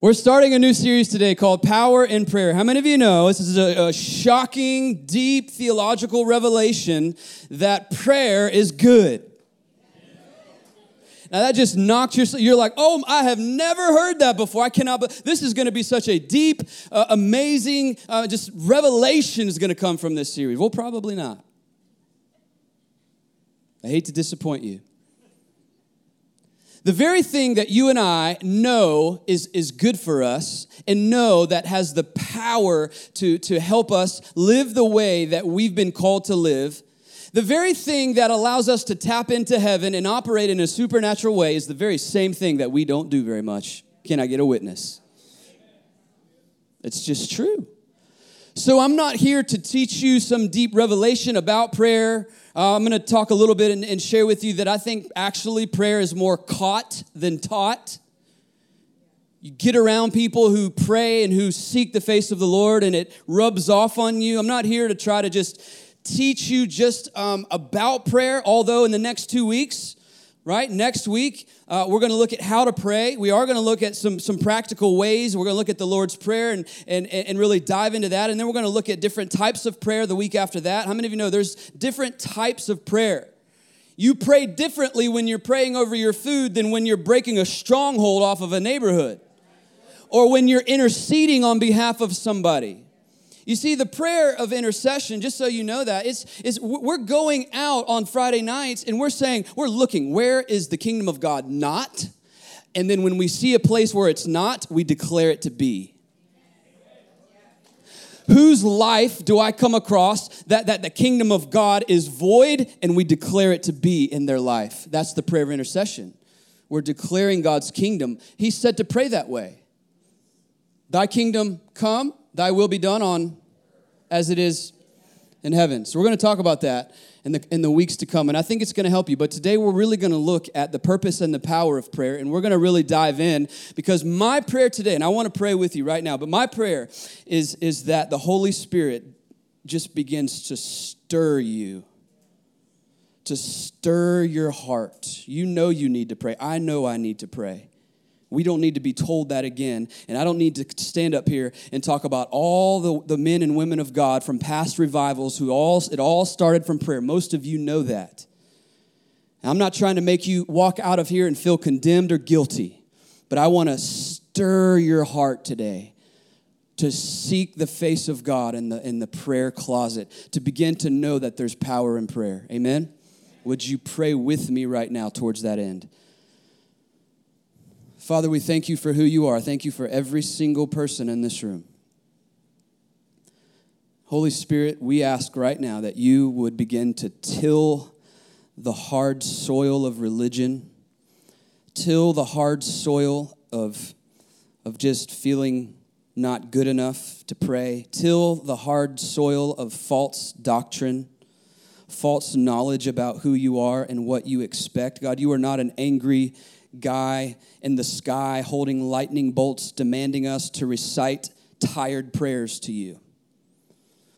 We're starting a new series today called Power in Prayer. How many of you know this is a, a, shocking, deep theological revelation that prayer is good? Now that just knocks your, you're like, oh, I have never heard that before. I cannot, but this is going to be such a deep, uh, amazing, uh, just revelation is going to come from this series. Well, probably not. I hate to disappoint you. The very thing that you and I know is, is good for us and know that has the power to, to help us live the way that we've been called to live, the very thing that allows us to tap into heaven and operate in a supernatural way is the very same thing that we don't do very much. Can I get a witness? It's just true. So I'm not here to teach you some deep revelation about prayer uh, I'm going to talk a little bit and, and share with you that I think actually prayer is more caught than taught. You get around people who pray and who seek the face of the Lord, and it rubs off on you. I'm not here to try to just teach you just um, about prayer, although in the next two weeks, right? Next week, uh, we're going to look at how to pray. We are going to look at some, some practical ways. We're going to look at the Lord's Prayer and, and, and really dive into that. And then we're going to look at different types of prayer the week after that. How many of you know there's different types of prayer? You pray differently when you're praying over your food than when you're breaking a stronghold off of a neighborhood or when you're interceding on behalf of somebody. You see, the prayer of intercession, just so you know that, is we're going out on Friday nights and we're saying, we're looking, where is the kingdom of God not? And then when we see a place where it's not, we declare it to be. Whose life do I come across that, that the kingdom of God is void and we declare it to be in their life? That's the prayer of intercession. We're declaring God's kingdom. He said to pray that way. Thy kingdom come, thy will be done on as it is in heaven. So we're going to talk about that in the, in the weeks to come. And I think it's going to help you. But today we're really going to look at the purpose and the power of prayer. And we're going to really dive in because my prayer today, and I want to pray with you right now, but my prayer is, is that the Holy Spirit just begins to stir you. To stir your heart. You know you need to pray. I know I need to pray. We don't need to be told that again. And I don't need to stand up here and talk about all the, the men and women of God from past revivals who all, it all started from prayer. Most of you know that. I'm not trying to make you walk out of here and feel condemned or guilty, but I want to stir your heart today to seek the face of God in the, in the prayer closet, to begin to know that there's power in prayer. Amen? Would you pray with me right now towards that end? Father, we thank you for who you are. Thank you for every single person in this room. Holy Spirit, we ask right now that you would begin to till the hard soil of religion, till the hard soil of, of just feeling not good enough to pray, till the hard soil of false doctrine, false knowledge about who you are and what you expect. God, you are not an angry, guy in the sky holding lightning bolts, demanding us to recite tired prayers to you.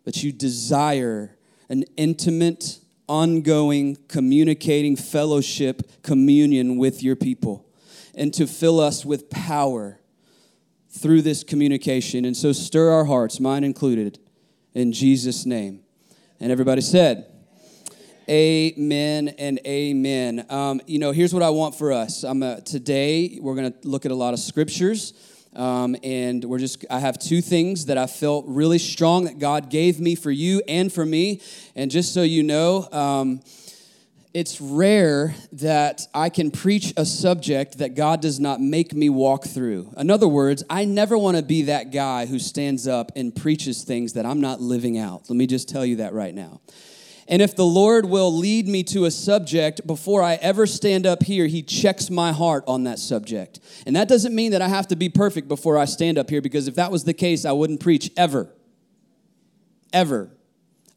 But you desire an intimate, ongoing, communicating fellowship, communion with your people, and to fill us with power through this communication. And so stir our hearts, mine included, in Jesus' name. And everybody said, Amen and amen. Um, you know, here's what I want for us. I'm uh, today we're going to look at a lot of scriptures, um, and we're just. I have two things that I felt really strong that God gave me for you and for me. And just so you know. Um, it's rare that I can preach a subject that God does not make me walk through. In other words, I never want to be that guy who stands up and preaches things that I'm not living out. Let me just tell you that right now. And if the Lord will lead me to a subject before I ever stand up here, He checks my heart on that subject. And that doesn't mean that I have to be perfect before I stand up here, because if that was the case, I wouldn't preach ever. Ever.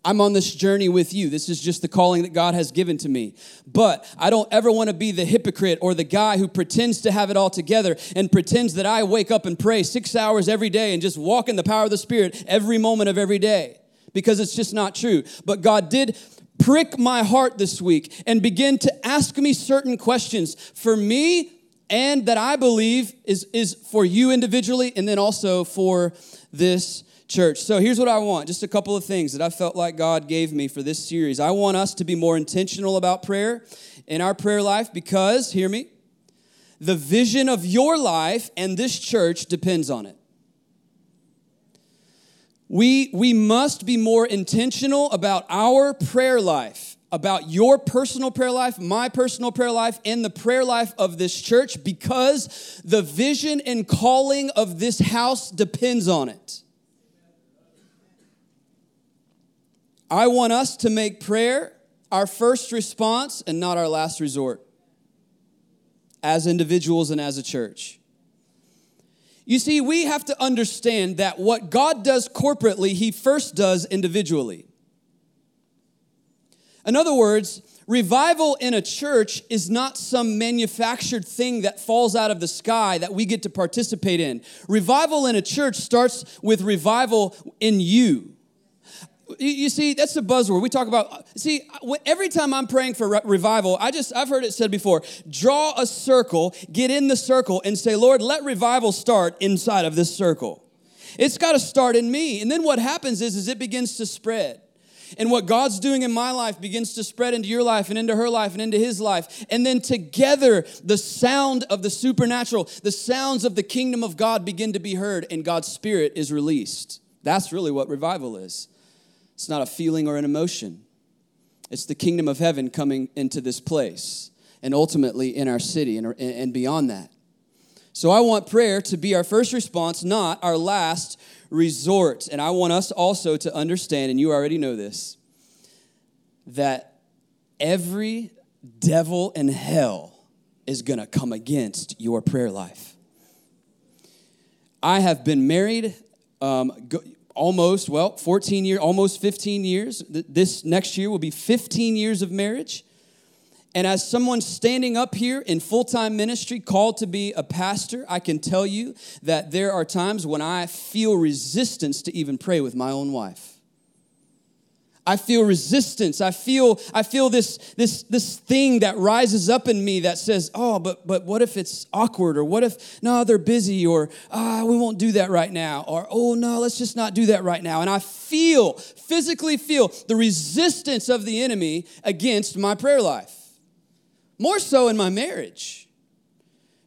I'm on this journey with you. This is just the calling that God has given to me. But I don't ever want to be the hypocrite or the guy who pretends to have it all together and pretends that I wake up and pray six hours every day and just walk in the power of the Spirit every moment of every day because it's just not true. But God did prick my heart this week and begin to ask me certain questions for me and that I believe is, is for you individually and then also for this church. So here's what I want just a couple of things that I felt like God gave me for this series. I want us to be more intentional about prayer in our prayer life because, hear me, the vision of your life and this church depends on it. We, we must be more intentional about our prayer life, about your personal prayer life, my personal prayer life, and the prayer life of this church because the vision and calling of this house depends on it. I want us to make prayer our first response and not our last resort as individuals and as a church. You see, we have to understand that what God does corporately, He first does individually. In other words, revival in a church is not some manufactured thing that falls out of the sky that we get to participate in. Revival in a church starts with revival in you. You see, that's the buzzword. We talk about, see, every time I'm praying for revival, I just, I've heard it said before draw a circle, get in the circle, and say, Lord, let revival start inside of this circle. It's got to start in me. And then what happens is, is it begins to spread. And what God's doing in my life begins to spread into your life and into her life and into his life. And then together, the sound of the supernatural, the sounds of the kingdom of God begin to be heard, and God's spirit is released. That's really what revival is. It's not a feeling or an emotion. It's the kingdom of heaven coming into this place and ultimately in our city and, and beyond that. So I want prayer to be our first response, not our last resort. And I want us also to understand, and you already know this, that every devil in hell is going to come against your prayer life. I have been married. Um, almost, well, 14 years, almost 15 years. This next year will be 15 years of marriage. And as someone standing up here in full time ministry, called to be a pastor, I can tell you that there are times when I feel resistance to even pray with my own wife. I feel resistance. I feel, I feel this, this, this thing that rises up in me that says, oh, but, but what if it's awkward? Or what if, no, they're busy? Or, ah, we won't do that right now. Or, oh, no, let's just not do that right now. And I feel, physically feel the resistance of the enemy against my prayer life. More so in my marriage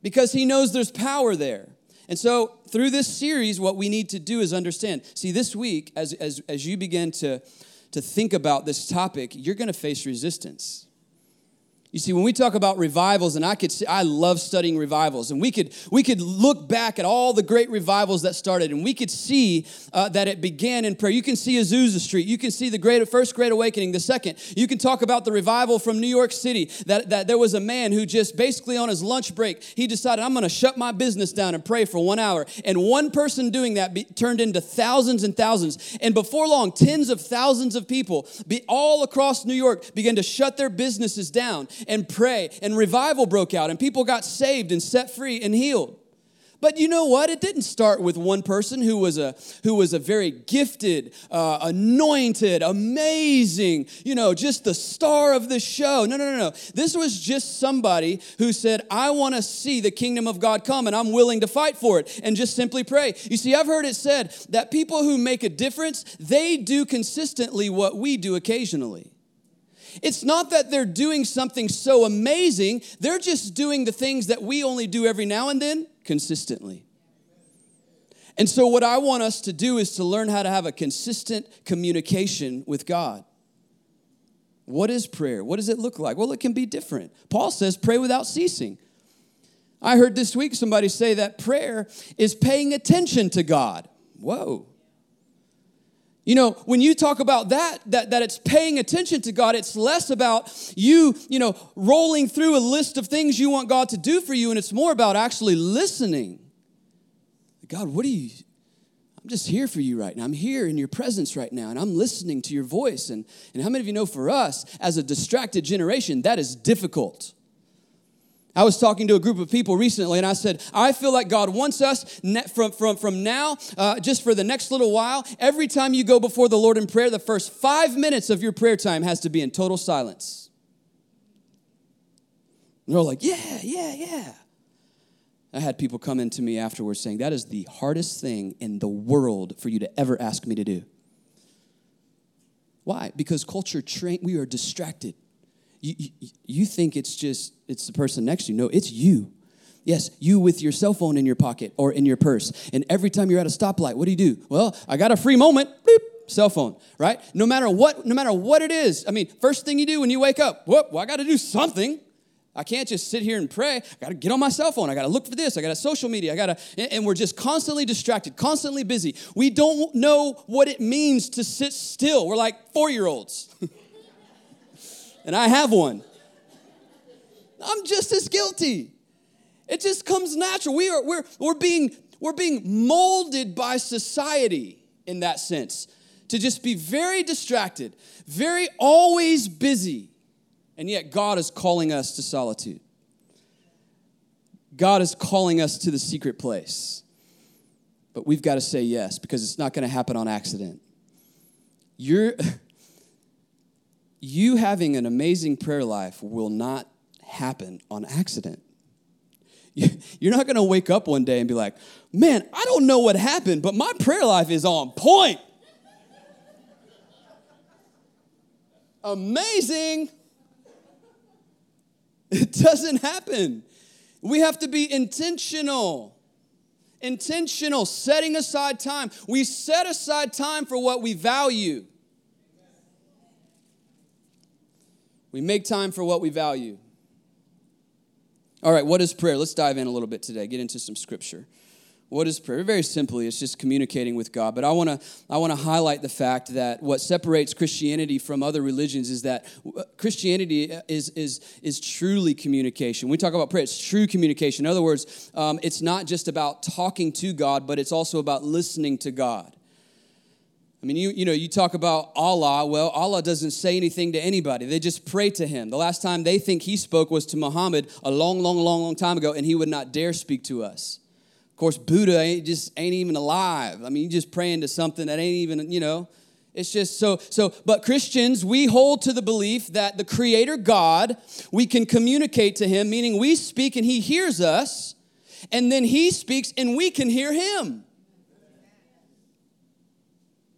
because he knows there's power there. And so, through this series, what we need to do is understand. See, this week, as, as, as you begin to to think about this topic, you're going to face resistance. You see, when we talk about revivals, and I could see, I love studying revivals, and we could we could look back at all the great revivals that started, and we could see uh, that it began in prayer. You can see Azusa Street, you can see the great first Great Awakening, the second. You can talk about the revival from New York City. That that there was a man who just basically on his lunch break, he decided I'm going to shut my business down and pray for one hour, and one person doing that be, turned into thousands and thousands, and before long, tens of thousands of people be, all across New York began to shut their businesses down and pray, and revival broke out, and people got saved and set free and healed. But you know what? It didn't start with one person who was a who was a very gifted, uh, anointed, amazing, you know, just the star of the show. No, no, no, no. This was just somebody who said, "I want to see the kingdom of God come, and I'm willing to fight for it." And just simply pray. You see, I've heard it said that people who make a difference, they do consistently what we do occasionally. It's not that they're doing something so amazing, they're just doing the things that we only do every now and then consistently. And so, what I want us to do is to learn how to have a consistent communication with God. What is prayer? What does it look like? Well, it can be different. Paul says, pray without ceasing. I heard this week somebody say that prayer is paying attention to God. Whoa. You know, when you talk about that, that, that it's paying attention to God, it's less about you, you know, rolling through a list of things you want God to do for you, and it's more about actually listening. God, what do you, I'm just here for you right now. I'm here in your presence right now, and I'm listening to your voice. And, and how many of you know for us, as a distracted generation, that is difficult? I was talking to a group of people recently, and I said, I feel like God wants us from, from, from now, uh, just for the next little while, every time you go before the Lord in prayer, the first five minutes of your prayer time has to be in total silence. And they're all like, yeah, yeah, yeah. I had people come into me afterwards saying, That is the hardest thing in the world for you to ever ask me to do. Why? Because culture train we are distracted. You, you, think it's just it's the person next to you. No, it's you. Yes, you with your cell phone in your pocket or in your purse. And every time you're at a stoplight, what do you do? Well, I got a free moment. Beep, cell phone, right? No matter what, no matter what it is. I mean, first thing you do when you wake up, whoop, well, I got to do something. I can't just sit here and pray. I got to get on my cell phone. I got to look for this. I got to social media. I got to, and we're just constantly distracted, constantly busy. We don't know what it means to sit still. We're like four year olds. and I have one. I'm just as guilty. It just comes natural. We are, we're, we're, being, we're being molded by society in that sense to just be very distracted, very always busy. And yet, God is calling us to solitude. God is calling us to the secret place. But we've got to say yes because it's not going to happen on accident. You're, you having an amazing prayer life will not happen on accident. You're not going to wake up one day and be like, man, I don't know what happened, but my prayer life is on point. Amazing. It doesn't happen. We have to be intentional. Intentional, setting aside time. We set aside time for what we value. We make time for what we value. All right, what is prayer? Let's dive in a little bit today, get into some scripture. What is prayer? Very simply, it's just communicating with God. But I want to I want to highlight the fact that what separates Christianity from other religions is that uh, Christianity is is is truly communication. When we talk about prayer, it's true communication. In other words, um, it's not just about talking to God, but it's also about listening to God. I mean, you, you know, you talk about Allah. Well, Allah doesn't say anything to anybody. They just pray to him. The last time they think he spoke was to Muhammad a long, long, long, long time ago, and he would not dare speak to us. Of course, Buddha ain't, just ain't even alive. I mean, you just praying to something that ain't even, you know. It's just so, so, but Christians, we hold to the belief that the Creator God, we can communicate to Him, meaning we speak and He hears us, and then He speaks and we can hear Him.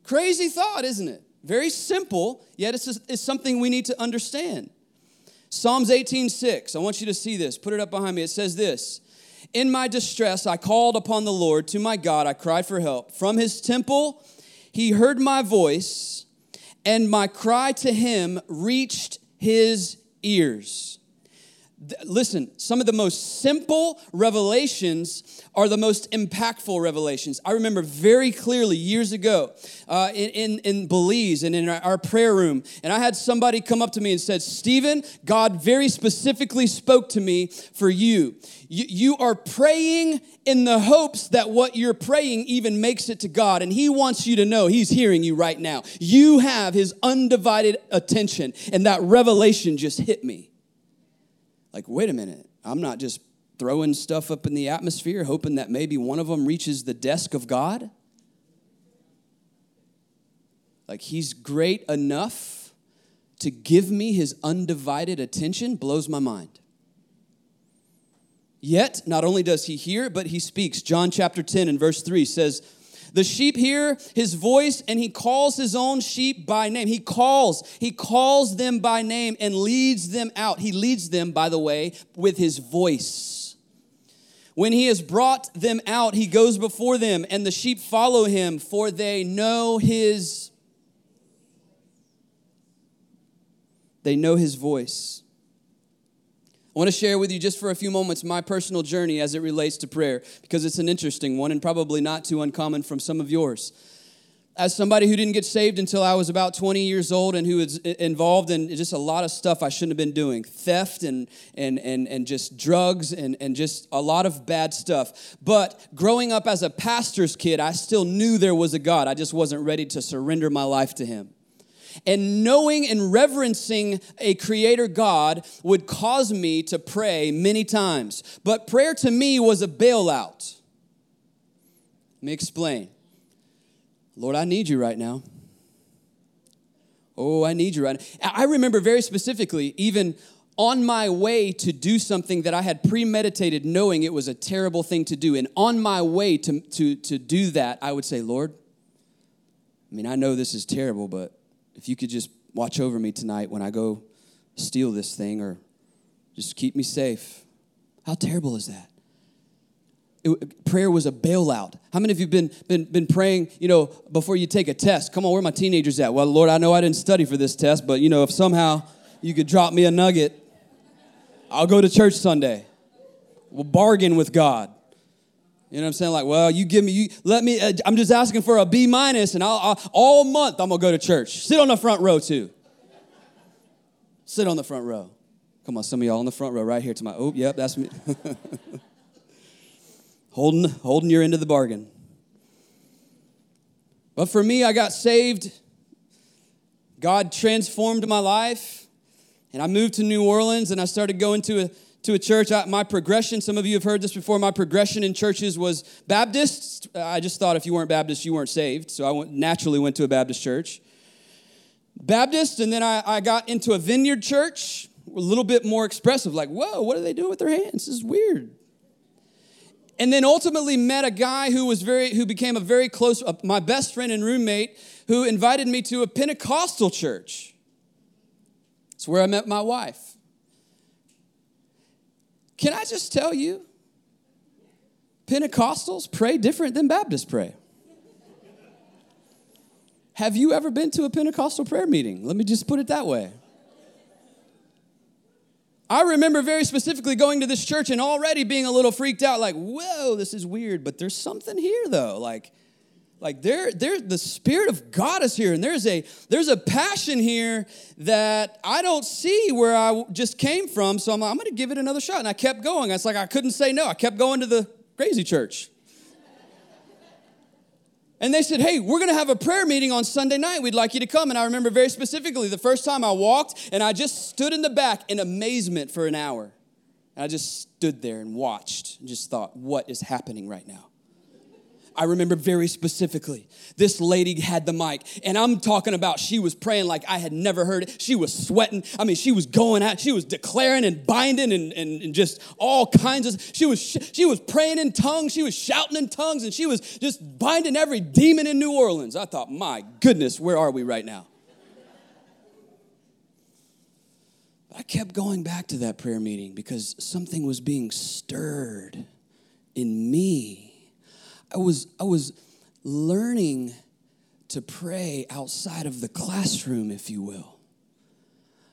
Crazy thought, isn't it? Very simple, yet it's, it's something we need to understand. Psalms 18 6, I want you to see this. Put it up behind me. It says this in my distress, I called upon the Lord. To my God, I cried for help. From his temple, he heard my voice, and my cry to him reached his ears. Listen, some of the most simple revelations are the most impactful revelations. I remember very clearly years ago uh, in, in, in, Belize and in our, prayer room, and I had somebody come up to me and said, Stephen, God very specifically spoke to me for you. you. You are praying in the hopes that what you're praying even makes it to God, and He wants you to know He's hearing you right now. You have His undivided attention, and that revelation just hit me like, wait a minute, I'm not just throwing stuff up in the atmosphere, hoping that maybe one of them reaches the desk of God. Like, he's great enough to give me his undivided attention blows my mind. Yet, not only does he hear, but he speaks. John chapter 10 and verse 3 says, the sheep hear his voice and he calls his own sheep by name. He calls, he calls them by name and leads them out. He leads them, by the way, with his voice. When he has brought them out, he goes before them, and the sheep follow him, for they know his they know his voice. I want to share with you just for a few moments my personal journey as it relates to prayer because it's an interesting one and probably not too uncommon from some of yours. As somebody who didn't get saved until I was about 20 years old and who was involved in just a lot of stuff I shouldn't have been doing theft and, and, and, and just drugs and, and just a lot of bad stuff. But growing up as a pastor's kid, I still knew there was a God. I just wasn't ready to surrender my life to Him. And knowing and reverencing a creator God would cause me to pray many times. But prayer to me was a bailout. Let me explain. Lord, I need you right now. Oh, I need you right now. I remember very specifically, even on my way to do something that I had premeditated, knowing it was a terrible thing to do. And on my way to, to, to do that, I would say, Lord, I mean, I know this is terrible, but if you could just watch over me tonight when I go steal this thing or just keep me safe. How terrible is that? It, prayer was a bailout. How many of you been, been, been praying, you know, before you take a test? Come on, where my teenagers at? Well, Lord, I know I didn't study for this test, but, you know, if somehow you could drop me a nugget, I'll go to church Sunday. We'll bargain with God. You know what I'm saying? Like, well, you give me, you let me. Uh, I'm just asking for a B minus, and I'll, I'll, all month I'm gonna go to church. Sit on the front row too. Sit on the front row. Come on, some of y'all on the front row right here to my. Oh, yep, that's me. holding, holding your end of the bargain. But for me, I got saved. God transformed my life, and I moved to New Orleans, and I started going to a to a church. I, my progression, some of you have heard this before, my progression in churches was Baptist. I just thought if you weren't Baptist, you weren't saved. So I went, naturally went to a Baptist church. Baptist, and then I, I got into a vineyard church, a little bit more expressive, like, whoa, what are they doing with their hands? This is weird. And then ultimately met a guy who was very, who became a very close, uh, my best friend and roommate, who invited me to a Pentecostal church. It's where I met my wife. Can I just tell you? Pentecostals pray different than Baptists pray. Have you ever been to a Pentecostal prayer meeting? Let me just put it that way. I remember very specifically going to this church and already being a little freaked out, like, whoa, this is weird, but there's something here though. Like, like there, there, the Spirit of God is here, and there's a there's a passion here that I don't see where I just came from. So I'm like, I'm gonna give it another shot. And I kept going. It's like I couldn't say no. I kept going to the crazy church. And they said, Hey, we're gonna have a prayer meeting on Sunday night. We'd like you to come. And I remember very specifically the first time I walked and I just stood in the back in amazement for an hour. And I just stood there and watched and just thought, What is happening right now? I remember very specifically. This lady had the mic, and I'm talking about she was praying like I had never heard it. She was sweating. I mean, she was going out, she was declaring and binding and, and, and just all kinds of she was she was praying in tongues, she was shouting in tongues, and she was just binding every demon in New Orleans. I thought, my goodness, where are we right now? I kept going back to that prayer meeting because something was being stirred in me I was, I was learning to pray outside of the classroom, if you will.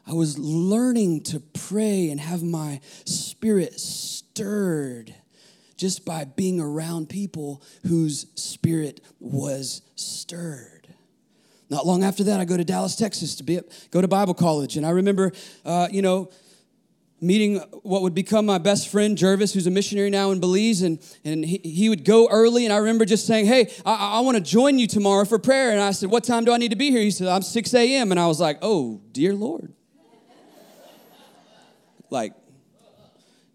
I was learning to pray and have my spirit stirred just by being around people whose spirit was stirred. Not long after that, I go to Dallas, Texas to be, go to Bible college. And I remember, uh, you know, meeting what would become my best friend, Jervis, who's a missionary now in Belize. And, and he, he would go early. And I remember just saying, Hey, I, I want to join you tomorrow for prayer. And I said, What time do I need to be here? He said, I'm 6 a.m. And I was like, Oh, dear Lord. like,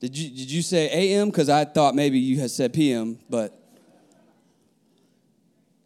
did you, did you say a.m.? Because I thought maybe you had said p.m., but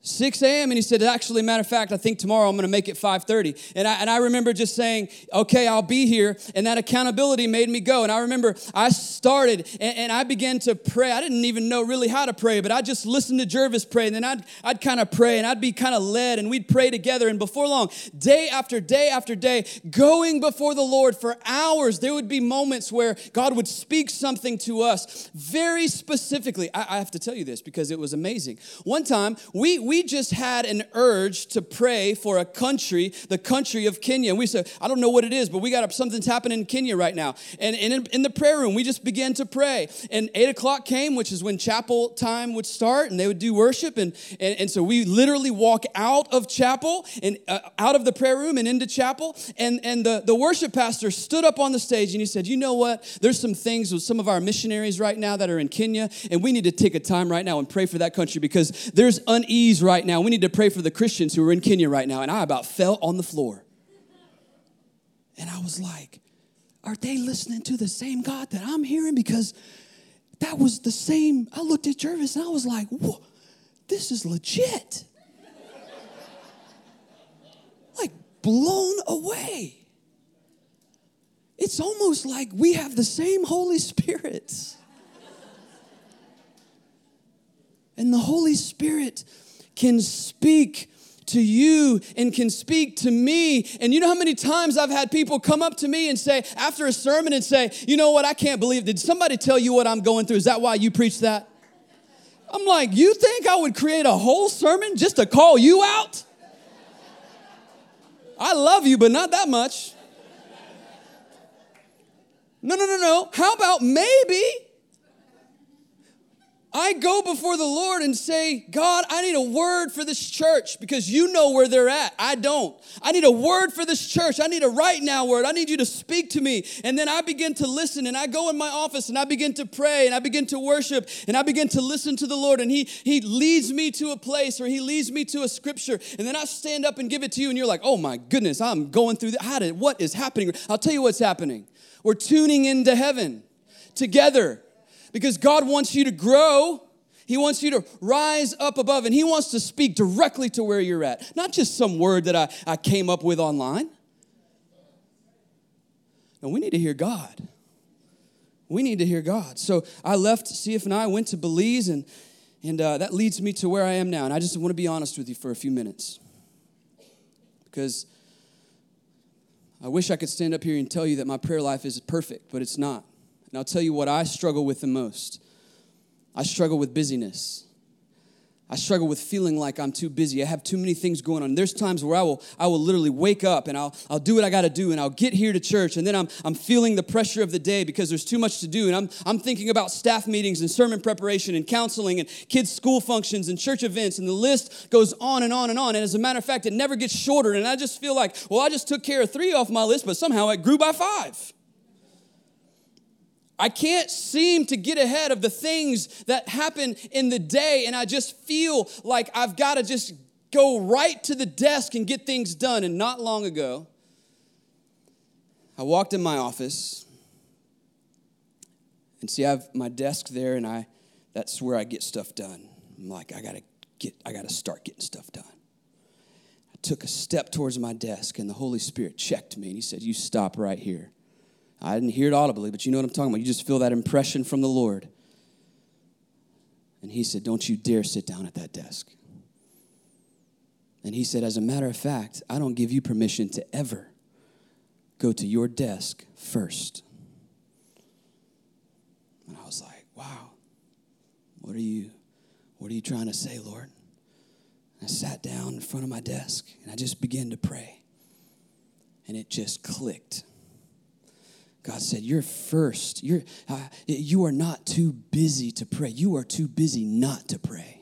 6 a.m. and he said, actually, matter of fact, I think tomorrow I'm going to make it 5.30. And I, and I remember just saying, okay, I'll be here. And that accountability made me go. And I remember I started and, and I began to pray. I didn't even know really how to pray, but I just listened to Jervis pray. And then I'd, I'd kind of pray and I'd be kind of led and we'd pray together. And before long, day after day after day, going before the Lord for hours, there would be moments where God would speak something to us very specifically. I, I have to tell you this because it was amazing. One time, we, we we just had an urge to pray for a country, the country of Kenya. And we said, I don't know what it is, but we got something's happening in Kenya right now. And, and in, in the prayer room, we just began to pray. And eight o'clock came, which is when chapel time would start, and they would do worship. And, and, and so we literally walk out of chapel and uh, out of the prayer room and into chapel. And, and the, the worship pastor stood up on the stage and he said, You know what? There's some things with some of our missionaries right now that are in Kenya, and we need to take a time right now and pray for that country because there's unease right now. We need to pray for the Christians who are in Kenya right now. And I about fell on the floor. And I was like, are they listening to the same God that I'm hearing? Because that was the same. I looked at Jervis and I was like, this is legit. like blown away. it's almost like we have the same Holy Spirit. and the Holy Spirit can speak to you and can speak to me. And you know how many times I've had people come up to me and say, after a sermon, and say, You know what? I can't believe, did somebody tell you what I'm going through? Is that why you preach that? I'm like, You think I would create a whole sermon just to call you out? I love you, but not that much. No, no, no, no. How about maybe I go before the Lord and say, God, I need a word for this church because you know where they're at. I don't. I need a word for this church. I need a right now word. I need you to speak to me. And then I begin to listen and I go in my office and I begin to pray and I begin to worship and I begin to listen to the Lord. And He, he leads me to a place or He leads me to a scripture. And then I stand up and give it to you and you're like, oh my goodness, I'm going through that. What is happening? I'll tell you what's happening. We're tuning into heaven together because God wants you to grow. He wants you to rise up above, and He wants to speak directly to where you're at, not just some word that I, I came up with online. No, we need to hear God. We need to hear God. So I left CF and I went to Belize, and, and uh, that leads me to where I am now. And I just want to be honest with you for a few minutes. Because I wish I could stand up here and tell you that my prayer life is perfect, but it's not. And I'll tell you what I struggle with the most I struggle with busyness. I struggle with feeling like I'm too busy. I have too many things going on. There's times where I will, I will literally wake up and I'll, I'll do what I got to do and I'll get here to church and then I'm, I'm feeling the pressure of the day because there's too much to do and I'm, I'm thinking about staff meetings and sermon preparation and counseling and kids' school functions and church events and the list goes on and on and on. And as a matter of fact, it never gets shorter. And I just feel like, well, I just took care of three off my list, but somehow it grew by five. I can't seem to get ahead of the things that happen in the day, and I just feel like I've got to just go right to the desk and get things done. And not long ago, I walked in my office, and see, I have my desk there, and I that's where I get stuff done. I'm like, I gotta get, I gotta start getting stuff done. I took a step towards my desk, and the Holy Spirit checked me, and He said, You stop right here. I didn't hear it audibly, but you know what I'm talking about. You just feel that impression from the Lord. And he said, Don't you dare sit down at that desk. And he said, As a matter of fact, I don't give you permission to ever go to your desk first. And I was like, Wow, what are you, what are you trying to say, Lord? I sat down in front of my desk and I just began to pray. And it just clicked. God said, You're first. You're, uh, you are not too busy to pray. You are too busy not to pray.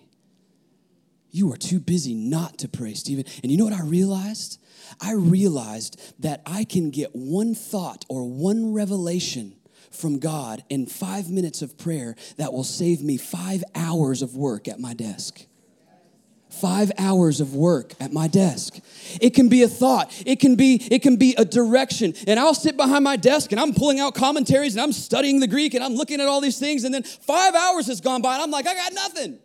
You are too busy not to pray, Stephen. And you know what I realized? I realized that I can get one thought or one revelation from God in five minutes of prayer that will save me five hours of work at my desk five hours of work at my desk. It can be a thought. It can be it can be a direction. And i'll sit behind my desk and i'm pulling out commentaries and i'm studying the greek and i'm looking at all these things. And then five hours has gone by and i'm like i got nothing.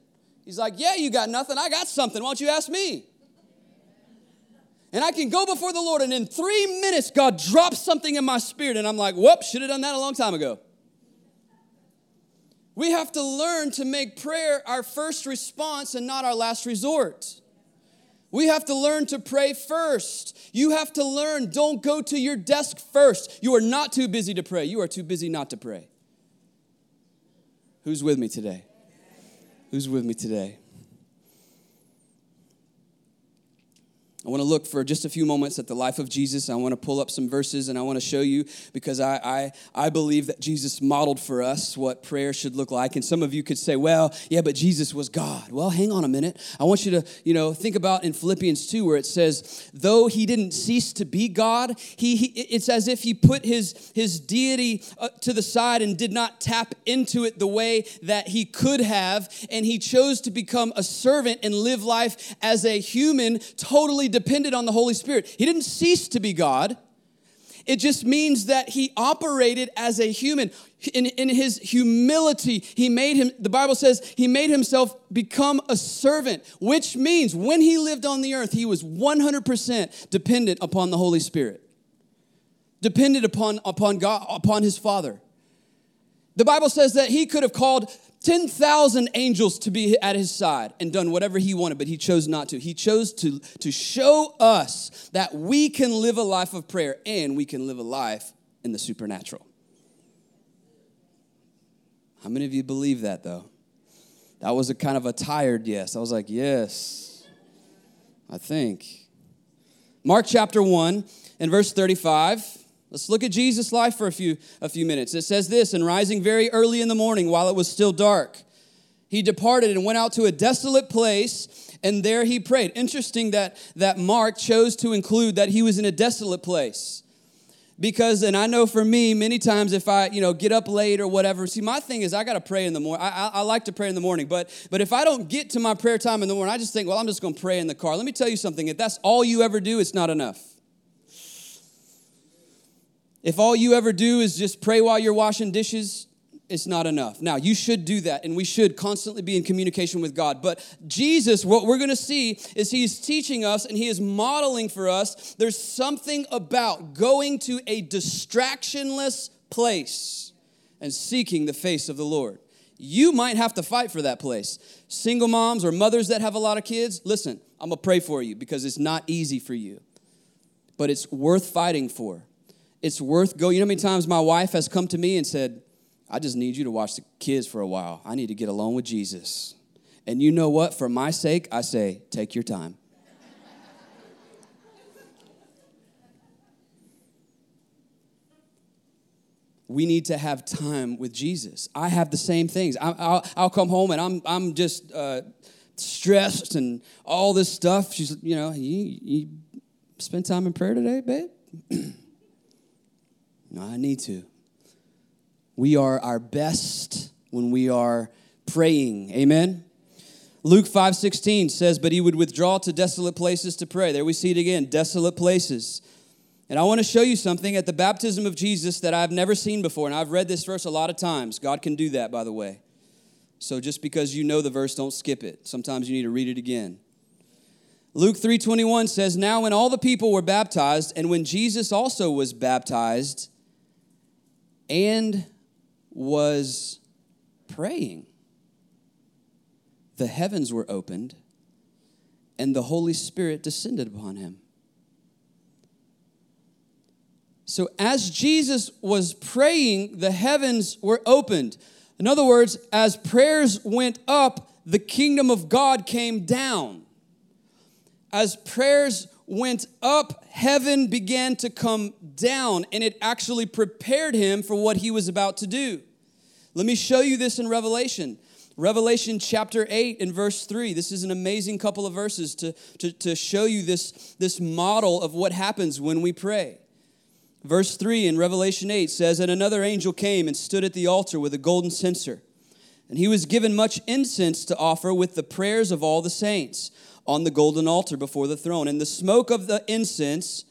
He's like yeah you got nothing. I got something. Why don't you ask me? And I can go before the Lord, and in three minutes, God drops something in my spirit, and I'm like, whoop, should have done that a long time ago. We have to learn to make prayer our first response and not our last resort. We have to learn to pray first. You have to learn, don't go to your desk first. You are not too busy to pray. You are too busy not to pray. Who's with me today? Who's with me today? I want to look for just a few moments at the life of Jesus. I want to pull up some verses and I want to show you because I, I, I believe that Jesus modeled for us what prayer should look like. And some of you could say, well, yeah, but Jesus was God. Well, hang on a minute. I want you to, you know, think about in Philippians 2 where it says, though he didn't cease to be God, he, he it's as if he put his, his deity uh, to the side and did not tap into it the way that he could have. And he chose to become a servant and live life as a human, totally depended on the Holy Spirit. He didn't cease to be God. It just means that he operated as a human. In, in his humility, he made him, the Bible says, he made himself become a servant, which means when he lived on the earth, he was 100% dependent upon the Holy Spirit. dependent upon, upon God, upon his Father. The Bible says that he could have called 10,000 angels to be at his side and done whatever he wanted, but he chose not to. He chose to, to show us that we can live a life of prayer and we can live a life in the supernatural. How many of you believe that though? That was a kind of a tired yes. I was like, yes, I think. Mark chapter 1 and verse 35. Let's look at Jesus' life for a few, a few minutes. It says this And rising very early in the morning while it was still dark, he departed and went out to a desolate place, and there he prayed. Interesting that, that Mark chose to include that he was in a desolate place because and i know for me many times if i you know get up late or whatever see my thing is i got to pray in the morning I, I, I, like to pray in the morning but but if i don't get to my prayer time in the morning i just think well i'm just going to pray in the car let me tell you something if that's all you ever do it's not enough if all you ever do is just pray while you're washing dishes it's not enough. Now, you should do that, and we should constantly be in communication with God. But Jesus, what we're to see is He's teaching us and He is modeling for us. There's something about going to a distractionless place and seeking the face of the Lord. You might have to fight for that place. Single moms or mothers that have a lot of kids, listen, I'm to pray for you because it's not easy for you, but it's worth fighting for. It's worth going. You know how many times my wife has come to me and said, I just need you to watch the kids for a while. I need to get alone with Jesus. And you know what? For my sake, I say, take your time. we need to have time with Jesus. I have the same things. I, will come home and I'm, I'm just uh, stressed and all this stuff. She's, you know, you, you spend time in prayer today, babe? no, I need to. We are our best when we are praying. Amen. Luke 5:16 says, "But he would withdraw to desolate places to pray." There we see it again, desolate places. And I want to show you something at the baptism of Jesus that I've never seen before, and I've read this verse a lot of times. God can do that, by the way. So just because you know the verse, don't skip it. Sometimes you need to read it again. Luke 3:21 says, "Now when all the people were baptized, and when Jesus also was baptized, and was praying, the heavens were opened and the Holy Spirit descended upon him. So, as Jesus was praying, the heavens were opened. In other words, as prayers went up, the kingdom of God came down. As prayers went up, heaven began to come down, and it actually prepared him for what he was about to do. Let me show you this in Revelation. Revelation chapter 8 and verse 3. This is an amazing couple of verses to, to, to show you this, this model of what happens when we pray. Verse 3 in Revelation 8 says, And another angel came and stood at the altar with a golden censer. And he was given much incense to offer with the prayers of all the saints on the golden altar before the throne. And the smoke of the incense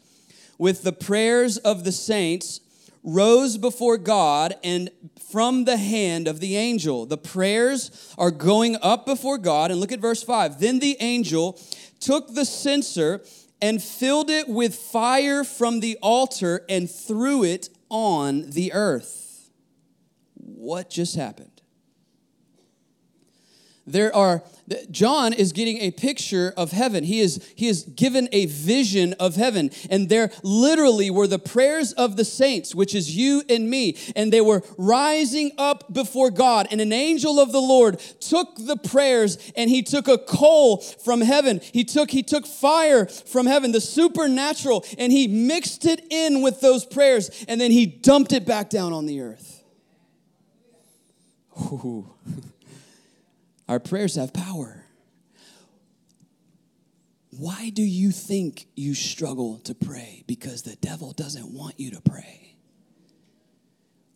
with the prayers of the saints rose before God and from the hand of the angel. The prayers are going up before God. And look at verse 5. Then the angel took the censer and filled it with fire from the altar and threw it on the earth. What just happened? There are John is getting a picture of heaven. He is, he is given a vision of heaven. And there literally were the prayers of the saints, which is you and me. And they were rising up before God. And an angel of the Lord took the prayers and he took a coal from heaven. He took, he took fire from heaven, the supernatural, and he mixed it in with those prayers. And then he dumped it back down on the earth. Ooh. Our prayers have power. Why do you think you struggle to pray? Because the devil doesn't want you to pray.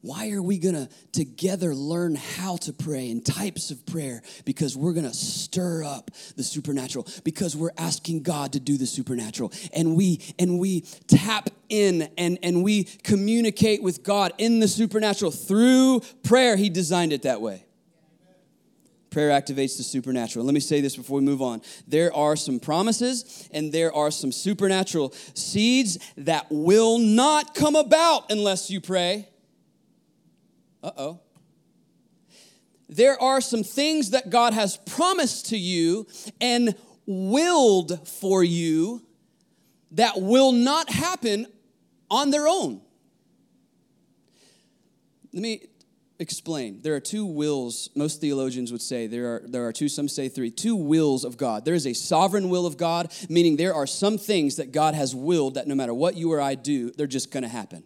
Why are we gonna together learn how to pray and types of prayer? Because we're gonna stir up the supernatural, because we're asking God to do the supernatural. And we and we tap in and, and we communicate with God in the supernatural through prayer. He designed it that way Prayer activates the supernatural. Let me say this before we move on. There are some promises and there are some supernatural seeds that will not come about unless you pray. Uh oh. There are some things that God has promised to you and willed for you that will not happen on their own. Let me explain. There are two wills, most theologians would say, there are, there are two, some say three, two wills of God. There is a sovereign will of God, meaning there are some things that God has willed that no matter what you or I do, they're just gonna happen.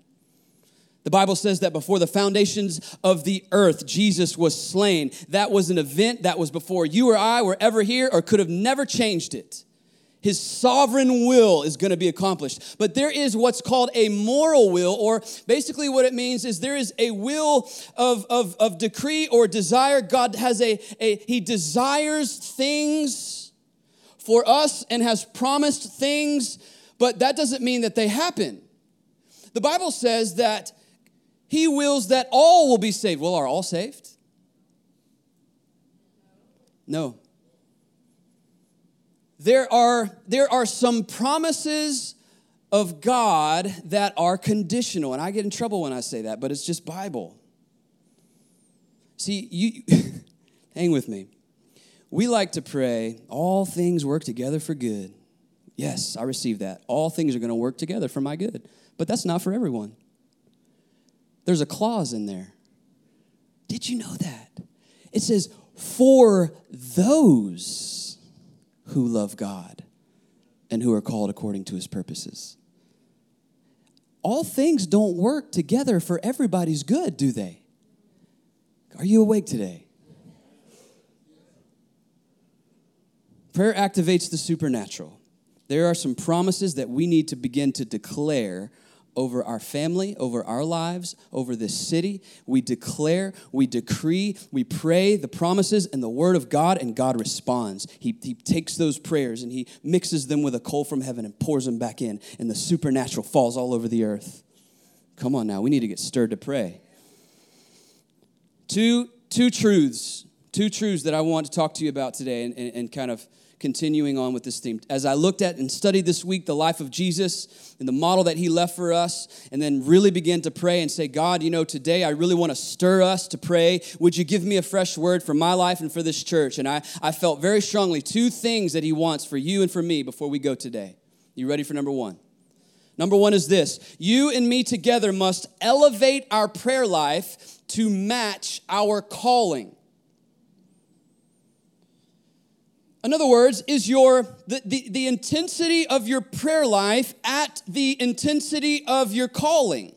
The Bible says that before the foundations of the earth, Jesus was slain. That was an event that was before you or I were ever here or could have never changed it. His sovereign will is going to be accomplished. But there is what's called a moral will, or basically what it means is there is a will of, of, of decree or desire. God has a, a, he desires things for us and has promised things, but that doesn't mean that they happen. The Bible says that he wills that all will be saved. Well, are all saved? No there are, there are some promises of God that are conditional. And I get in trouble when I say that, but it's just Bible. See, you hang with me. We like to pray, all things work together for good. Yes, I receive that. All things are going to work together for my good. But that's not for everyone. There's a clause in there. Did you know that? It says, for those who love God and who are called according to his purposes. All things don't work together for everybody's good, do they? Are you awake today? Prayer activates the supernatural. There are some promises that we need to begin to declare over our family, over our lives, over this city. We declare, we decree, we pray the promises and the word of God, and God responds. He, he takes those prayers and he mixes them with a coal from heaven and pours them back in, and the supernatural falls all over the earth. Come on now, we need to get stirred to pray. Two, two truths, two truths that I want to talk to you about today and, and, and kind of continuing on with this theme. As I looked at and studied this week the life of Jesus and the model that he left for us, and then really began to pray and say, God, you know, today I really want to stir us to pray. Would you give me a fresh word for my life and for this church? And I, I felt very strongly two things that he wants for you and for me before we go today. You ready for number one? Number one is this you and me together must elevate our prayer life to match our calling. In other words, is your the, the, the, intensity of your prayer life at the intensity of your calling.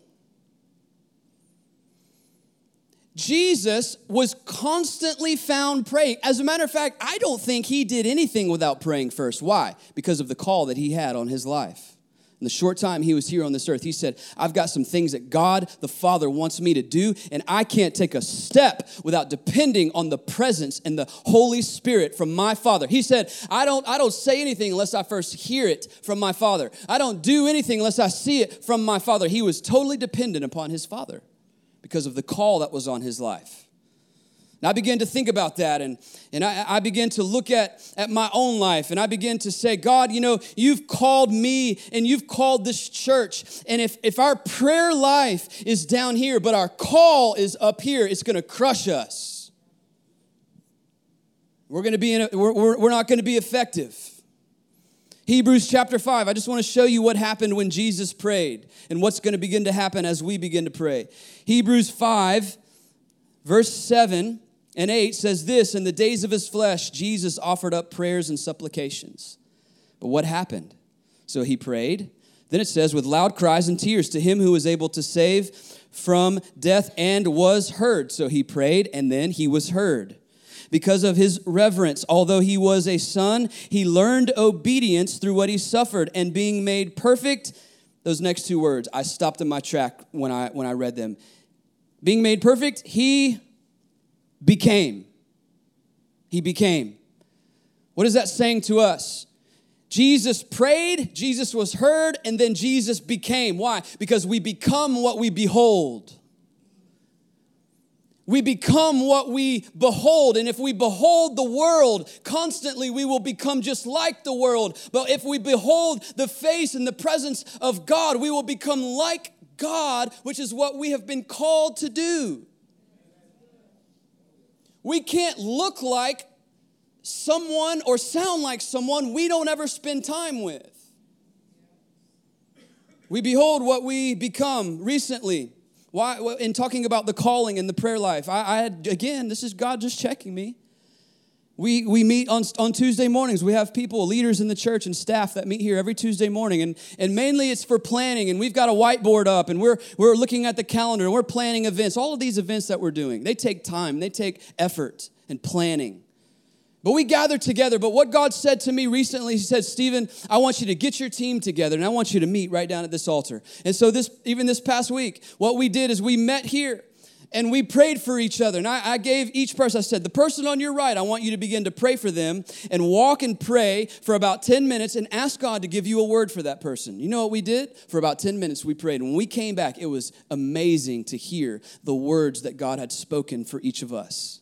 Jesus was constantly found praying. As a matter of fact, I don't think he did anything without praying first. Why? Because of the call that he had on his life. In the short time he was here on this earth, he said, I've got some things that God the Father wants me to do, and I can't take a step without depending on the presence and the Holy Spirit from my Father. He said, I don't, I don't say anything unless I first hear it from my Father. I don't do anything unless I see it from my Father. He was totally dependent upon his Father because of the call that was on his life. And I began to think about that and, and I, I began to look at, at my own life and I began to say, God, you know, you've called me and you've called this church. And if, if our prayer life is down here, but our call is up here, it's going to crush us. We're to be in a, we're, we're, we're not going to be effective. Hebrews chapter 5. I just want to show you what happened when Jesus prayed and what's going to begin to happen as we begin to pray. Hebrews 5, verse 7 and 8 says this In the days of his flesh, Jesus offered up prayers and supplications. But what happened? So he prayed. Then it says, with loud cries and tears to him who was able to save from death and was heard. So he prayed, and then he was heard. Because of his reverence, although he was a son, he learned obedience through what he suffered, and being made perfect, those next two words, I stopped in my track when I when I read them. Being made perfect, he became. He became. What is that saying to us? Jesus prayed, Jesus was heard, and then Jesus became. Why? Because we become what we behold. We become what we behold. And if we behold the world constantly, we will become just like the world. But if we behold the face and the presence of God, we will become like God, which is what we have been called to do. We can't look like someone or sound like someone we don't ever spend time with. We behold what we become recently. Why, in talking about the calling and the prayer life, I, I had, again, this is God just checking me. We, we meet on, on Tuesday mornings. We have people, leaders in the church and staff that meet here every Tuesday morning. And, and mainly it's for planning. And we've got a whiteboard up and we're, we're looking at the calendar and we're planning events. All of these events that we're doing, they take time, they take effort and planning. But we gather together. But what God said to me recently, He said, Stephen, I want you to get your team together and I want you to meet right down at this altar. And so, this even this past week, what we did is we met here and we prayed for each other. And I, I, gave each person, I said, the person on your right, I want you to begin to pray for them and walk and pray for about 10 minutes and ask God to give you a word for that person. You know what we did? For about 10 minutes, we prayed. And when we came back, it was amazing to hear the words that God had spoken for each of us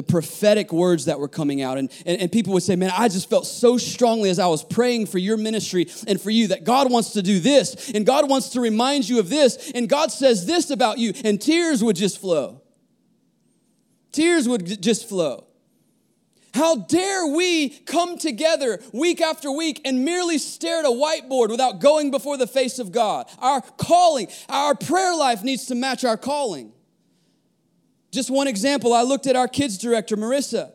the prophetic words that were coming out. And, and, and, people would say, Man, I just felt so strongly as I was praying for your ministry and for you that God wants to do this, and God wants to remind you of this, and God says this about you. And tears would just flow. Tears would just flow. How dare we come together week after week and merely stare at a whiteboard without going before the face of God? Our calling, our prayer life needs to match our calling. Just one example, I looked at our kids director, Marissa,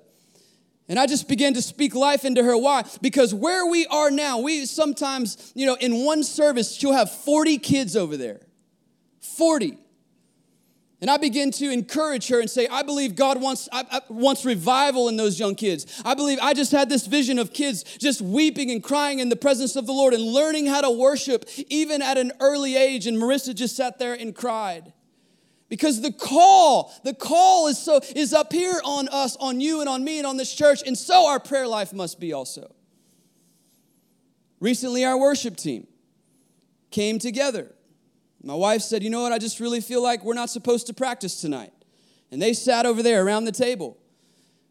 and I just began to speak life into her. Why? Because where we are now, we sometimes, you know, in one service, she'll have 40 kids over there. 40. And I begin to encourage her and say, I believe God wants, I, I, wants revival in those young kids. I believe I just had this vision of kids just weeping and crying in the presence of the Lord and learning how to worship even at an early age. And Marissa just sat there and cried. Because the call, the call is so is up here on us, on you and on me and on this church, and so our prayer life must be also. Recently, our worship team came together. My wife said, You know what? I just really feel like we're not supposed to practice tonight. And they sat over there around the table.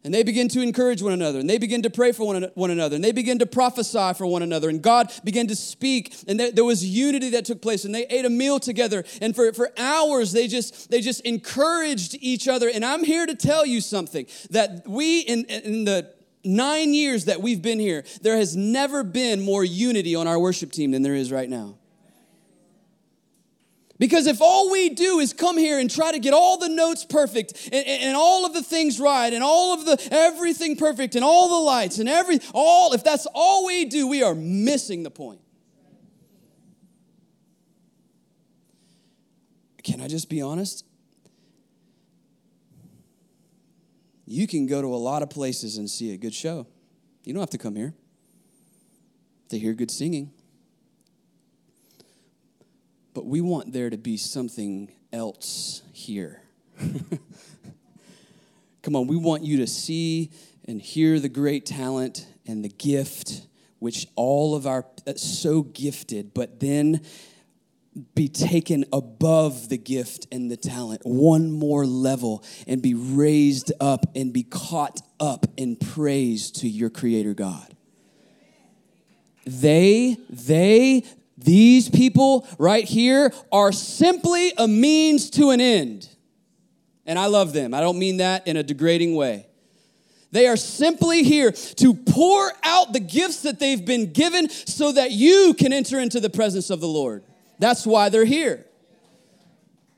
And they begin to encourage one another, and they begin to pray for one, another, and they begin to prophesy for one another, and God began to speak, and there, there was unity that took place, and they ate a meal together, and for, for hours they just they just encouraged each other. And I'm here to tell you something that we in, in the nine years that we've been here, there has never been more unity on our worship team than there is right now. Because if all we do is come here and try to get all the notes perfect and, and, all of the things right and all of the everything perfect and all the lights and every all if that's all we do, we are missing the point. Can I just be honest? You can go to a lot of places and see a good show. You don't have to come here to hear good singing. But we want there to be something else here. Come on, we want you to see and hear the great talent and the gift, which all of our, uh, so gifted, but then be taken above the gift and the talent, one more level, and be raised up and be caught up in praise to your Creator God. They, they, these people right here are simply a means to an end. And I love them. I don't mean that in a degrading way. They are simply here to pour out the gifts that they've been given so that you can enter into the presence of the Lord. That's why they're here.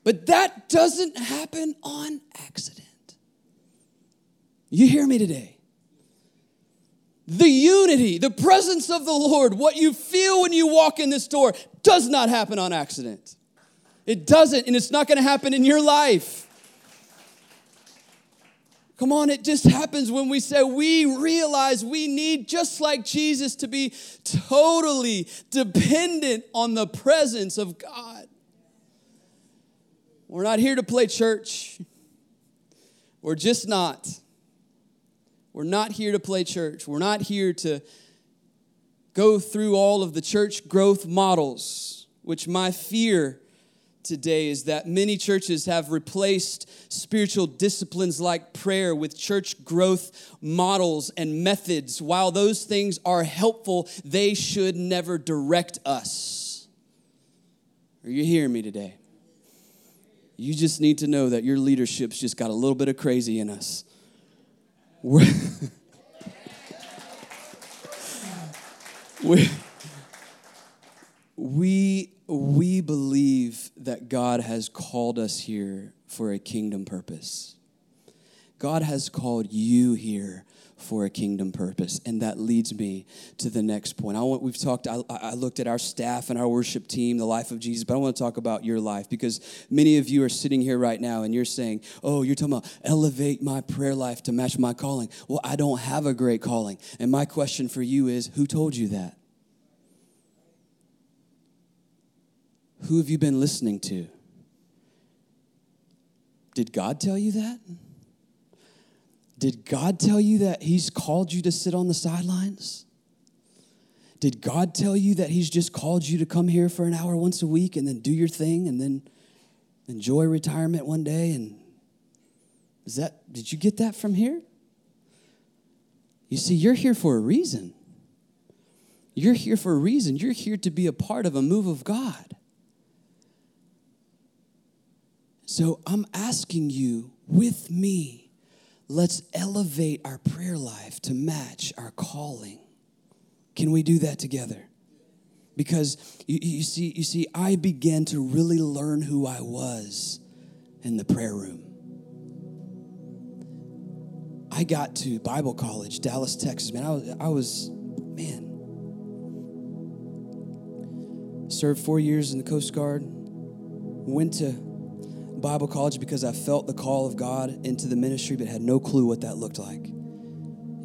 But that doesn't happen on accident. You hear me today? The unity, the presence of the Lord, what you feel when you walk in this door, does not happen on accident. It doesn't, and it's not gonna happen in your life. Come on, it just happens when we say we realize we need, just like Jesus, to be totally dependent on the presence of God. We're not here to play church, we're just not. We're not here to play church. We're not here to go through all of the church growth models, which my fear today is that many churches have replaced spiritual disciplines like prayer with church growth models and methods. While those things are helpful, they should never direct us. Are you hearing me today? You just need to know that your leadership's just got a little bit of crazy in us. We're we, we, we believe that God has called us here for a kingdom purpose. God has called you here for a kingdom purpose. And that leads me to the next point. I want, we've talked, I, I, looked at our staff and our worship team, the life of Jesus, but I want to talk about your life because many of you are sitting here right now and you're saying, oh, you're talking about elevate my prayer life to match my calling. Well, I don't have a great calling. And my question for you is, who told you that? Who have you been listening to? Did God tell you that? Did God tell you that He's called you to sit on the sidelines? Did God tell you that He's just called you to come here for an hour once a week and then do your thing and then enjoy retirement one day? And is that, did you get that from here? You see, you're here for a reason. You're here for a reason. You're here to be a part of a move of God. So I'm asking you with me let's elevate our prayer life to match our calling. Can we do that together? Because you, you, see, you see, I began to really learn who I was in the prayer room. I got to Bible college, Dallas, Texas. Man, I was, I was man, served four years in the Coast Guard, went to Bible college because I felt the call of God into the ministry, but had no clue what that looked like.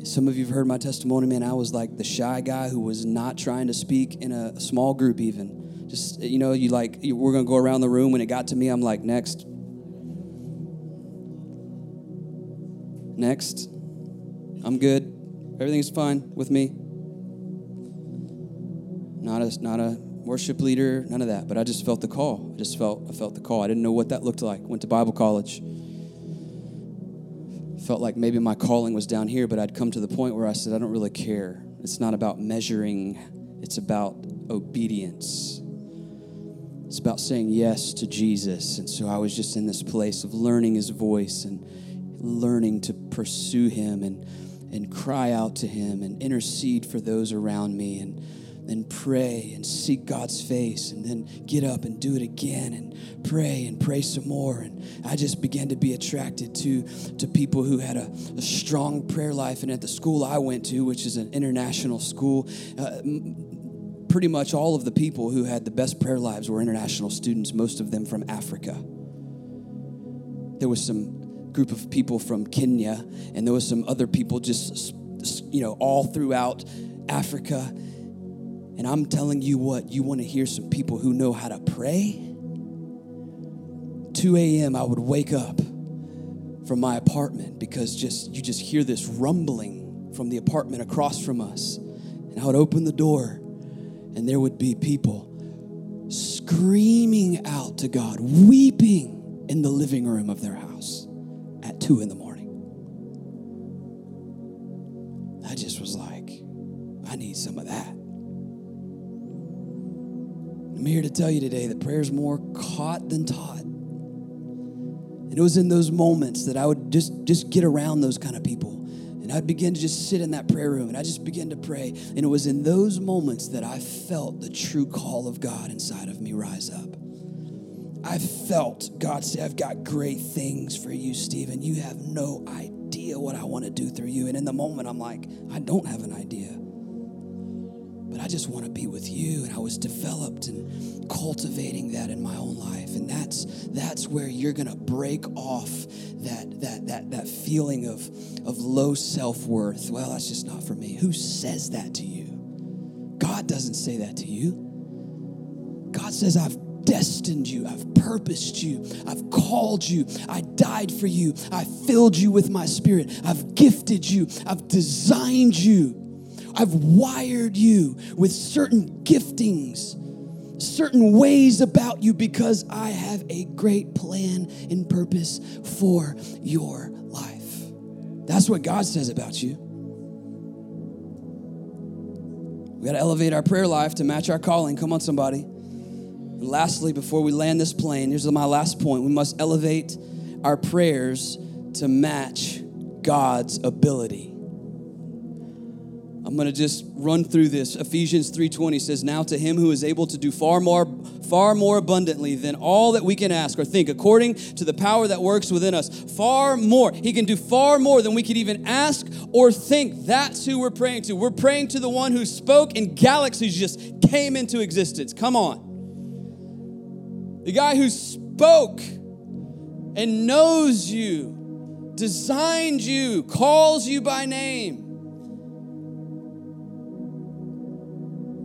Some of you have heard my testimony, man. I was like the shy guy who was not trying to speak in a small group, even. Just, you know, you like, we're going to go around the room. When it got to me, I'm like, next. Next. I'm good. Everything's fine with me. Not a, not a worship leader, none of that. But I just felt the call. I just felt I felt the call. I didn't know what that looked like. Went to Bible college. Felt like maybe my calling was down here, but I'd come to the point where I said, I don't really care. It's not about measuring, it's about obedience. It's about saying yes to Jesus. And so I was just in this place of learning his voice and learning to pursue him and and cry out to him and intercede for those around me and and pray and seek God's face and then get up and do it again and pray and pray some more. And I just began to be attracted to, to people who had a, a strong prayer life. And at the school I went to, which is an international school, uh, pretty much all of the people who had the best prayer lives were international students, most of them from Africa. There was some group of people from Kenya, and there was some other people just, you know, all throughout Africa and I'm telling you what, you want to hear some people who know how to pray? 2 a.m., I would wake up from my apartment because just you just hear this rumbling from the apartment across from us. And I would open the door, and there would be people screaming out to God, weeping in the living room of their house at 2 in the morning. I'm here to tell you today that prayer is more caught than taught. And it was in those moments that I would just, just get around those kind of people. And I'd begin to just sit in that prayer room and I just begin to pray. And it was in those moments that I felt the true call of God inside of me rise up. I felt God say, I've got great things for you, Stephen. You have no idea what I want to do through you. And in the moment, I'm like, I don't have an idea but I just want to be with you. And I was developed and cultivating that in my own life. And that's that's where you're gonna break off that that that that feeling of of low self-worth. Well, that's just not for me. Who says that to you? God doesn't say that to you. God says, I've destined you. I've purposed you. I've called you. I died for you. I filled you with my spirit. I've gifted you. I've designed you. I've wired you with certain giftings certain ways about you because I have a great plan and purpose for your life. That's what God says about you. We got to elevate our prayer life to match our calling. Come on, somebody. And lastly, before we land this plane, here's my last point. We must elevate our prayers to match God's ability. I'm going to just run through this. Ephesians 3:20 says, "Now to him who is able to do far more far more abundantly than all that we can ask or think, according to the power that works within us, far more. He can do far more than we could even ask or think. That's who we're praying to. We're praying to the one who spoke and galaxies just came into existence. Come on. The guy who spoke and knows you, designed you, calls you by name.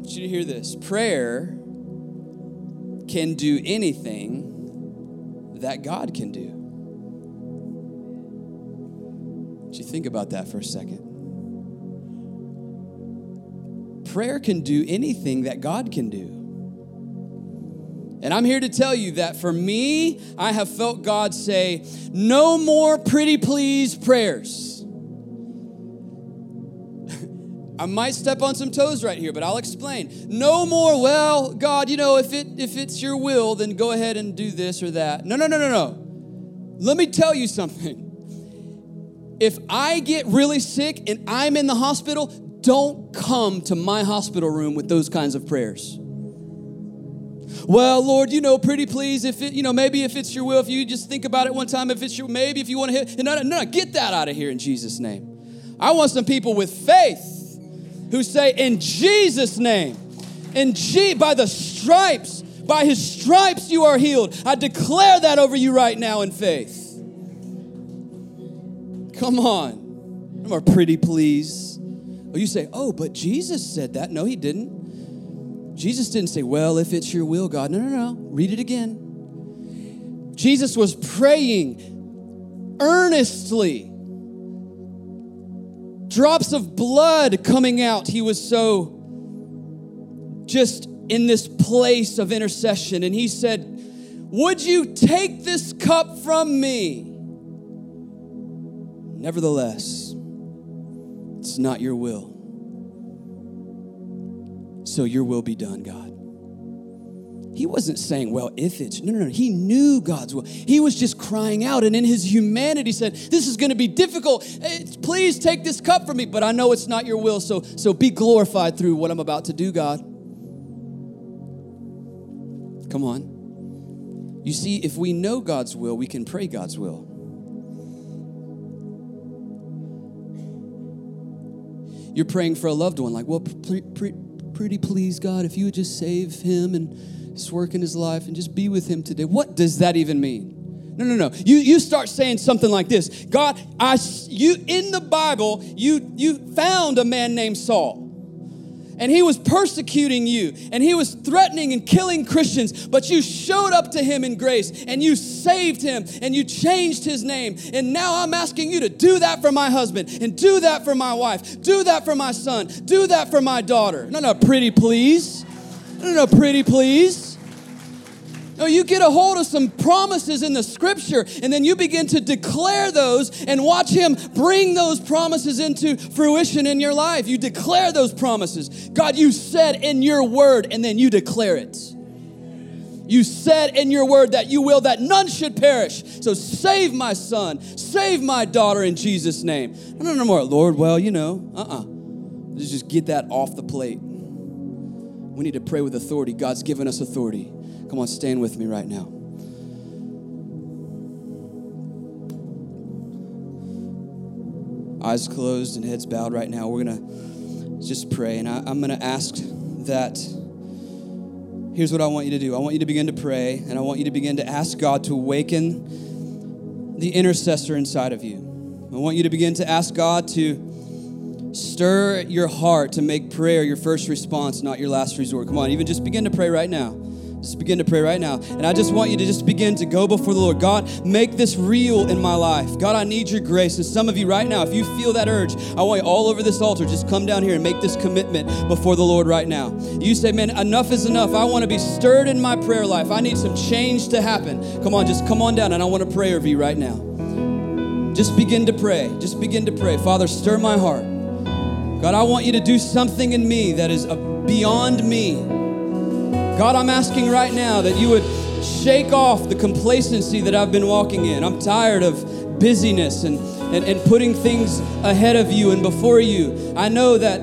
Want you to hear this. Prayer can do anything that God can do. Would you think about that for a second? Prayer can do anything that God can do. And I'm here to tell you that for me, I have felt God say, no more pretty please prayers. I might step on some toes right here, but I'll explain. No more, well, God, you know, if it if it's your will, then go ahead and do this or that. No, no, no, no, no. Let me tell you something. If I get really sick and I'm in the hospital, don't come to my hospital room with those kinds of prayers. Well, Lord, you know, pretty please, if it, you know, maybe if it's your will, if you just think about it one time, if it's your, maybe if you want to hit, no, no, no, get that out of here in Jesus' name. I want some people with faith who say, In Jesus' name, in G- by the stripes, by his stripes you are healed. I declare that over you right now in faith. Come on. No more pretty please. Oh, you say, oh, but Jesus said that. No, he didn't. Jesus didn't say, well, if it's your will, God. No, no, no. Read it again. Jesus was praying earnestly drops of blood coming out. He was so just in this place of intercession. And he said, Would you take this cup from me? Nevertheless, it's not your will. So your will be done, God. He wasn't saying, well, if it's, no, no, no. He knew God's will. He was just crying out. And in his humanity said, this is going to be difficult. Eh, please take this cup from me. But I know it's not your will. So, so be glorified through what I'm about to do, God. Come on. You see, if we know God's will, we can pray God's will. You're praying for a loved one, like, well, pretty please, God, if you would just save him and just work in his life and just be with him today. What does that even mean? No, no, no. You, you start saying something like this God, I, you, in the Bible, you, you found a man named Saul and he was persecuting you and he was threatening and killing Christians, but you showed up to him in grace and you saved him and you changed his name. And now I'm asking you to do that for my husband and do that for my wife, do that for my son, do that for my daughter. No, no, pretty please. No, no, pretty please. No, you get a hold of some promises in the scripture and then you begin to declare those and watch Him bring those promises into fruition in your life. You declare those promises. God, you said in your word, and then you declare it. You said in your word that you will that none should perish. So save my son, save my daughter in Jesus' name. No, no, more. Lord, well, you know, uh uh-uh. uh. Let's just get that off the plate. We need to pray with authority. God's given us authority. Come on, stand with me right now. Eyes closed and heads bowed right now. We're going to just pray. And I, am going to ask that. Here's what I want you to do I want you to begin to pray, and I want you to begin to ask God to awaken the intercessor inside of you. I want you to begin to ask God to stir your heart to make prayer your first response, not your last resort. Come on, even just begin to pray right now. Just begin to pray right now. And I just want you to just begin to go before the Lord. God, make this real in my life. God, I need your grace. And some of you right now, if you feel that urge, I want you all over this altar, just come down here and make this commitment before the Lord right now. You say, man, enough is enough. I want to be stirred in my prayer life. I need some change to happen. Come on, just come on down and I want to pray over you right now. Just begin to pray. Just begin to pray. Father, stir my heart. God, I want you to do something in me that is beyond me. God, I'm asking right now that you would shake off the complacency that I've been walking in. I'm tired of busyness and, and, and putting things ahead of you and before you. I know that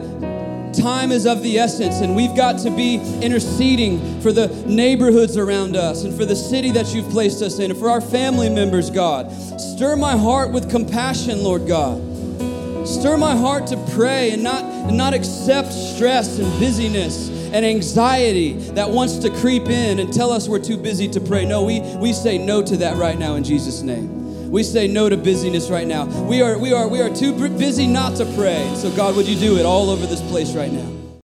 time is of the essence, and we've got to be interceding for the neighborhoods around us and for the city that you've placed us in and for our family members, God. Stir my heart with compassion, Lord God. Stir my heart to pray and not, and not accept stress and busyness and anxiety that wants to creep in and tell us we're too busy to pray. No, we, we say no to that right now in Jesus' name. We say no to busyness right now. We are, we are, we are too busy not to pray. So, God, would you do it all over this place right now?